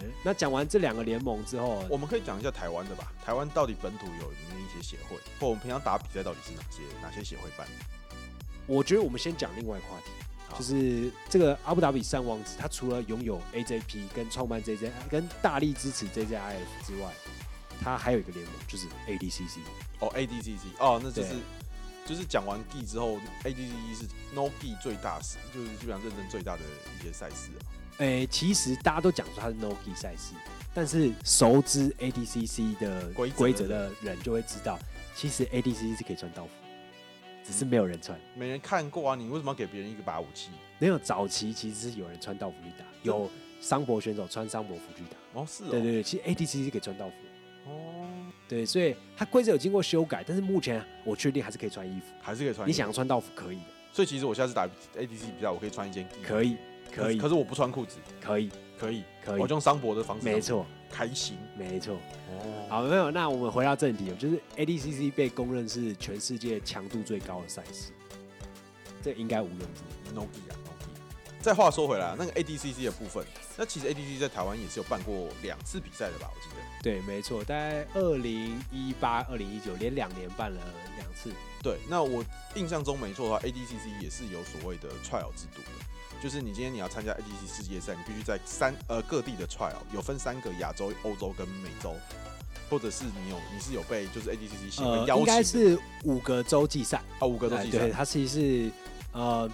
[SPEAKER 1] 欸、那讲完这两个联盟之后，
[SPEAKER 2] 我们可以讲一下台湾的吧。台湾到底本土有哪一些协会，或我们平常打比赛到底是哪些哪些协会办？
[SPEAKER 1] 我觉得我们先讲另外一个话题，就是这个阿布达比三王子，他除了拥有 AJP 跟创办 JJ 跟大力支持 JJIF 之外，他还有一个联盟，就是 ADCC。
[SPEAKER 2] 哦，ADCC，哦，那就是。就是讲完 Gi 之后，ADCC 是 No Gi 最大事，就是基本上认证最大的一些赛事啊。
[SPEAKER 1] 诶、欸，其实大家都讲说它是 No Gi 赛事，但是熟知 ADCC 的规则的人就会知道，其实 ADCC 是可以穿道服，只是没有人穿，
[SPEAKER 2] 没人看过啊。你为什么要给别人一个把武器？
[SPEAKER 1] 没有，早期其实是有人穿道服去打，有桑博选手穿桑博服去打。
[SPEAKER 2] 哦，是哦。
[SPEAKER 1] 对对对，其实 ADCC 是可以穿道服。哦。对，所以它规则有经过修改，但是目前我确定还是可以穿衣服，
[SPEAKER 2] 还是可以穿。
[SPEAKER 1] 你想要穿道服可以的。
[SPEAKER 2] 所以其实我下次打 ADC 比赛，我可以穿一件。
[SPEAKER 1] 可以，可以。
[SPEAKER 2] 可是我不穿裤子。
[SPEAKER 1] 可以，
[SPEAKER 2] 可以，
[SPEAKER 1] 可以。
[SPEAKER 2] 我用桑博的方式。
[SPEAKER 1] 没错。
[SPEAKER 2] 开心。
[SPEAKER 1] 没错。哦。好，没有。那我们回到正题，就是 ADCC 被公认是全世界强度最高的赛事，这应该毋庸置疑。
[SPEAKER 2] No Gi。再话说回来，那个 ADCC 的部分，那其实 ADCC 在台湾也是有办过两次比赛的吧？我记得。
[SPEAKER 1] 对，没错，大概二零一八、二零一九连两年办了两次。
[SPEAKER 2] 对，那我印象中没错的话，ADCC 也是有所谓的 trial 制度的，就是你今天你要参加 ADCC 世界赛，你必须在三呃各地的 trial 有分三个亚洲、欧洲跟美洲，或者是你有你是有被就是 ADCC 协会邀请、呃，应该
[SPEAKER 1] 是五个洲际赛
[SPEAKER 2] 哦，五个洲际赛，
[SPEAKER 1] 对，它其实是呃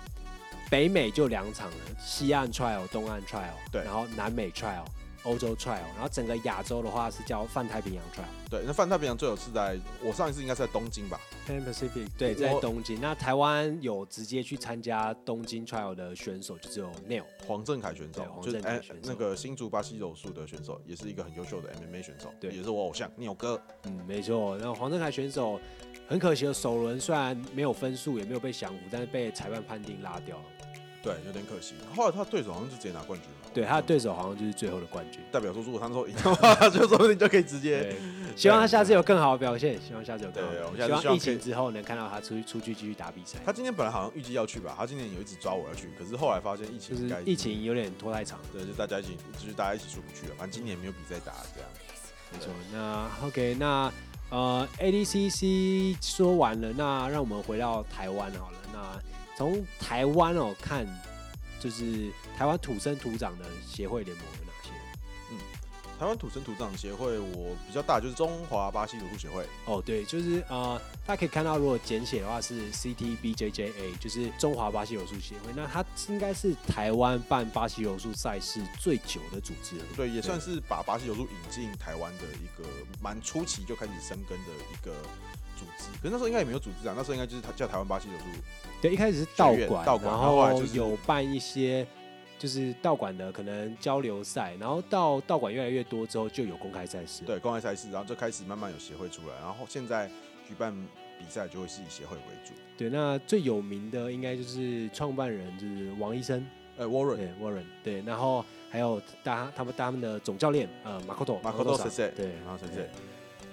[SPEAKER 1] 北美就两场了，西岸 trial、东岸 trial，
[SPEAKER 2] 对，
[SPEAKER 1] 然后南美 trial。欧洲 trial，然后整个亚洲的话是叫泛太平洋 trial。
[SPEAKER 2] 对，那泛太平洋最有是在我上一次应该是在东京吧
[SPEAKER 1] ？Pan Pacific，对，在东京。那台湾有直接去参加东京 trial 的选手就只有 Neil
[SPEAKER 2] 黄正凯选手，
[SPEAKER 1] 黄正凯选手，
[SPEAKER 2] 那个新竹巴西柔术的选手，也是一个很优秀的 MMA 选手，
[SPEAKER 1] 对，
[SPEAKER 2] 也是我偶像 Neil 哥。
[SPEAKER 1] 嗯，没错。然后黄正凯选手很可惜的首轮虽然没有分数，也没有被降服，但是被裁判判定拉掉了。
[SPEAKER 2] 对，有点可惜。后来他对手好像就直接拿冠军了。
[SPEAKER 1] 对，他的对手好像就是最后的冠军。
[SPEAKER 2] 代表说，如果他那时候赢的话，就说不定就可以直接。
[SPEAKER 1] 希望他下次有更好的表现。希望下次有更好。
[SPEAKER 2] 对，
[SPEAKER 1] 希望疫情之后能看到他出出去继续打比赛。
[SPEAKER 2] 他今天本来好像预计要去吧，他今年有一直抓我要去，可是后来发现疫情
[SPEAKER 1] 就是疫情有点拖太长。
[SPEAKER 2] 对，就大家一起，就是大家一起出不去了。反正今年没有比赛打，这样。
[SPEAKER 1] 没错。那 OK，那呃，ADCC 说完了，那让我们回到台湾好了。那从台湾哦看。就是台湾土生土长的协会联盟？
[SPEAKER 2] 台湾土生土长协会，我比较大就是中华巴西柔术协会。
[SPEAKER 1] 哦，对，就是呃，大家可以看到，如果简写的话是 CTBJJA，就是中华巴西柔术协会。那它应该是台湾办巴西柔术赛事最久的组织了。
[SPEAKER 2] 对，也算是把巴西柔术引进台湾的一个蛮初期就开始生根的一个组织。可是那时候应该也没有组织啊，那时候应该就是他叫台湾巴西柔术。
[SPEAKER 1] 对，一开始是道馆，道馆，然后有办一些就是道馆的可能交流赛，然后到道馆越来越多之后，就有公开赛事。
[SPEAKER 2] 对，公开赛事，然后就开始慢慢有协会出来，然后现在举办比赛就会是以协会为主。
[SPEAKER 1] 对，那最有名的应该就是创办人就是王医生，
[SPEAKER 2] 呃，Warren，
[SPEAKER 1] 对，Warren，对，然后还有他他们他们的总教练呃，Makoto，Makoto
[SPEAKER 2] 先生，对，
[SPEAKER 1] 然后先生，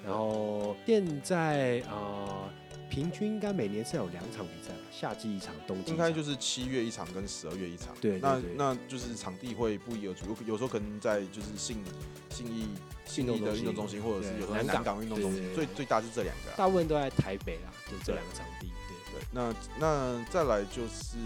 [SPEAKER 1] 然后现在呃。平均应该每年是有两场比赛吧，夏季一场，冬季。
[SPEAKER 2] 应该就是七月一场跟十二月一场。
[SPEAKER 1] 对，对，
[SPEAKER 2] 那那就是场地会不一而足，有有时候可能在就是信信义信义的运动中心，或者是有时候南港运动中心，最最大是这两个、啊。
[SPEAKER 1] 大部分都在台北啊，就这两个场地。
[SPEAKER 2] 对对，那那再来就是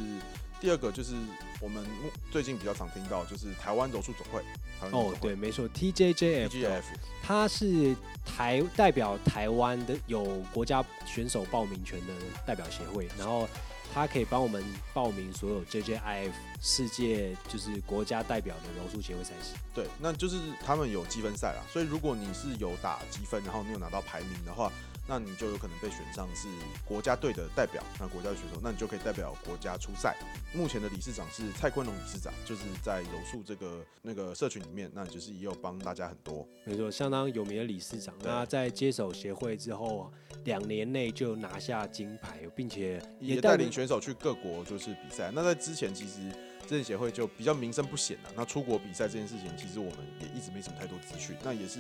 [SPEAKER 2] 第二个就是我们最近比较常听到就是台湾柔术总会。
[SPEAKER 1] 哦，对，没错，TJJF，它是台代表台湾的有国家选手报名权的代表协会，然后它可以帮我们报名所有 JJIF 世界就是国家代表的柔术协会赛事。
[SPEAKER 2] 对，那就是他们有积分赛啦，所以如果你是有打积分，然后你有拿到排名的话。那你就有可能被选上是国家队的代表，那国家的选手，那你就可以代表国家出赛。目前的理事长是蔡坤龙理事长，就是在柔术这个那个社群里面，那就是也有帮大家很多，
[SPEAKER 1] 没错，相当有名的理事长。那在接手协会之后，两年内就拿下金牌，并且
[SPEAKER 2] 也带领选手去各国就是比赛。那在之前其实这些协会就比较名声不显了。那出国比赛这件事情，其实我们也一直没什么太多资讯。那也是。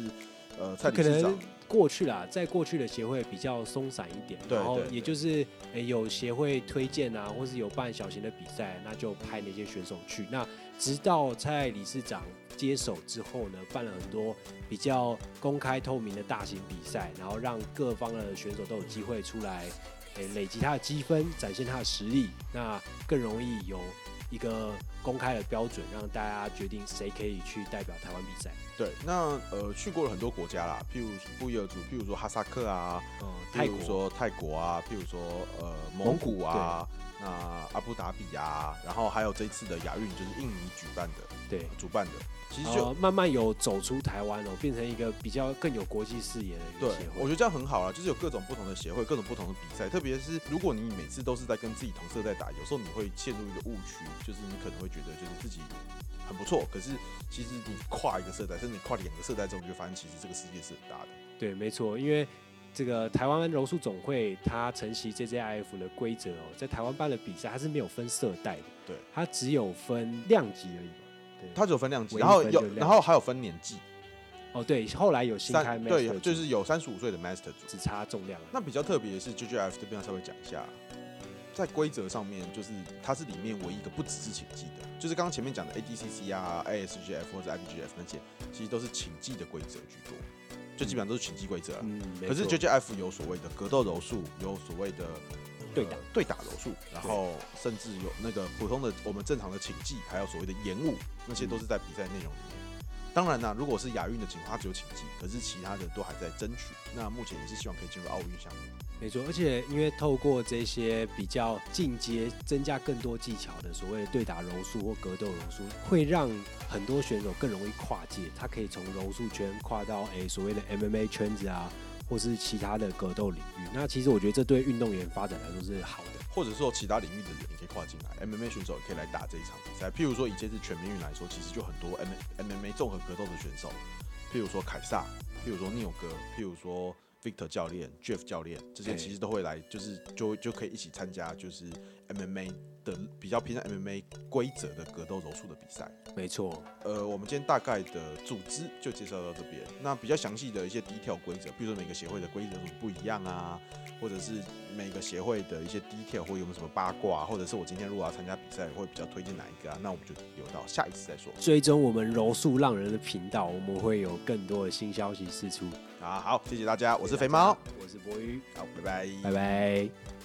[SPEAKER 2] 呃，蔡可能
[SPEAKER 1] 过去啦，在过去的协会比较松散一
[SPEAKER 2] 点，
[SPEAKER 1] 然后也就是诶有协会推荐啊，或是有办小型的比赛，那就派那些选手去。那直到蔡理事长接手之后呢，办了很多比较公开透明的大型比赛，然后让各方的选手都有机会出来，诶累积他的积分，展现他的实力，那更容易有一个公开的标准，让大家决定谁可以去代表台湾比赛。
[SPEAKER 2] 对，那呃去过了很多国家啦，譬如不一而足，譬如说哈萨克啊，嗯，譬如说泰国啊，譬如说呃蒙古啊，那阿布达比啊，然后还有这一次的亚运就是印尼举办的，
[SPEAKER 1] 对，
[SPEAKER 2] 主办的，其实就、呃、
[SPEAKER 1] 慢慢有走出台湾哦，变成一个比较更有国际视野的一个协会。
[SPEAKER 2] 对，我觉得这样很好啊，就是有各种不同的协会，各种不同的比赛，特别是如果你每次都是在跟自己同色在打，有时候你会陷入一个误区，就是你可能会觉得就是自己。很不错，可是其实你跨一个色带，甚至你跨两个色带之后，你就发现其实这个世界是很大的。
[SPEAKER 1] 对，没错，因为这个台湾柔术总会它承袭 JJIF 的规则哦，在台湾办的比赛它是没有分色带的，
[SPEAKER 2] 对，
[SPEAKER 1] 它只有分量级而已。对，
[SPEAKER 2] 它只有分量级，然后有，然后还有分年纪。
[SPEAKER 1] 哦，对，后来有新开 Master，
[SPEAKER 2] 对，就是有三十五岁的 Master 组，
[SPEAKER 1] 只差重量。
[SPEAKER 2] 那比较特别的是 JJIF 这边要稍微讲一下。在规则上面，就是它是里面唯一一个不只是请技的，就是刚刚前面讲的 ADCC 啊、ASGF 或者 IBGF 那些，其实都是请技的规则居多，就基本上都是拳击规则。嗯，可是 JJF 有所谓的格斗柔术，有所谓的
[SPEAKER 1] 对打
[SPEAKER 2] 对打柔术，然后甚至有那个普通的我们正常的请技，还有所谓的延误，那些都是在比赛内容里面。当然啦，如果是亚运的情况，它只有请技，可是其他的都还在争取。那目前也是希望可以进入奥运项目。
[SPEAKER 1] 没错，而且因为透过这些比较进阶、增加更多技巧的所谓的对打柔术或格斗柔术，会让很多选手更容易跨界。他可以从柔术圈跨到诶、所谓的 MMA 圈子啊，或是其他的格斗领域。那其实我觉得这对运动员发展来说是好的。
[SPEAKER 2] 或者说其他领域的人也可以跨进来，MMA 选手也可以来打这一场比赛。譬如说以这次全民运来说，其实就很多 MMA 综合格斗的选手，譬如说凯撒，譬如说 Neil 哥，譬如说 Victor 教练、Jeff 教练，这些其实都会来，就是就就可以一起参加，就是 MMA 的比较偏向 MMA 规则的格斗柔术的比赛。
[SPEAKER 1] 没错，
[SPEAKER 2] 呃，我们今天大概的组织就介绍到这边。那比较详细的一些 detail 规则，比如说每个协会的规则有什么不一样啊，或者是每个协会的一些 detail 或有没有什么八卦，或者是我今天如果要参加比赛，会比较推荐哪一个啊？那我们就留到下一次再说。
[SPEAKER 1] 追踪我们柔术浪人的频道，我们会有更多的新消息释出。
[SPEAKER 2] 啊，好，谢谢大家，我是肥猫，
[SPEAKER 1] 我是博宇，
[SPEAKER 2] 好，拜拜，
[SPEAKER 1] 拜拜。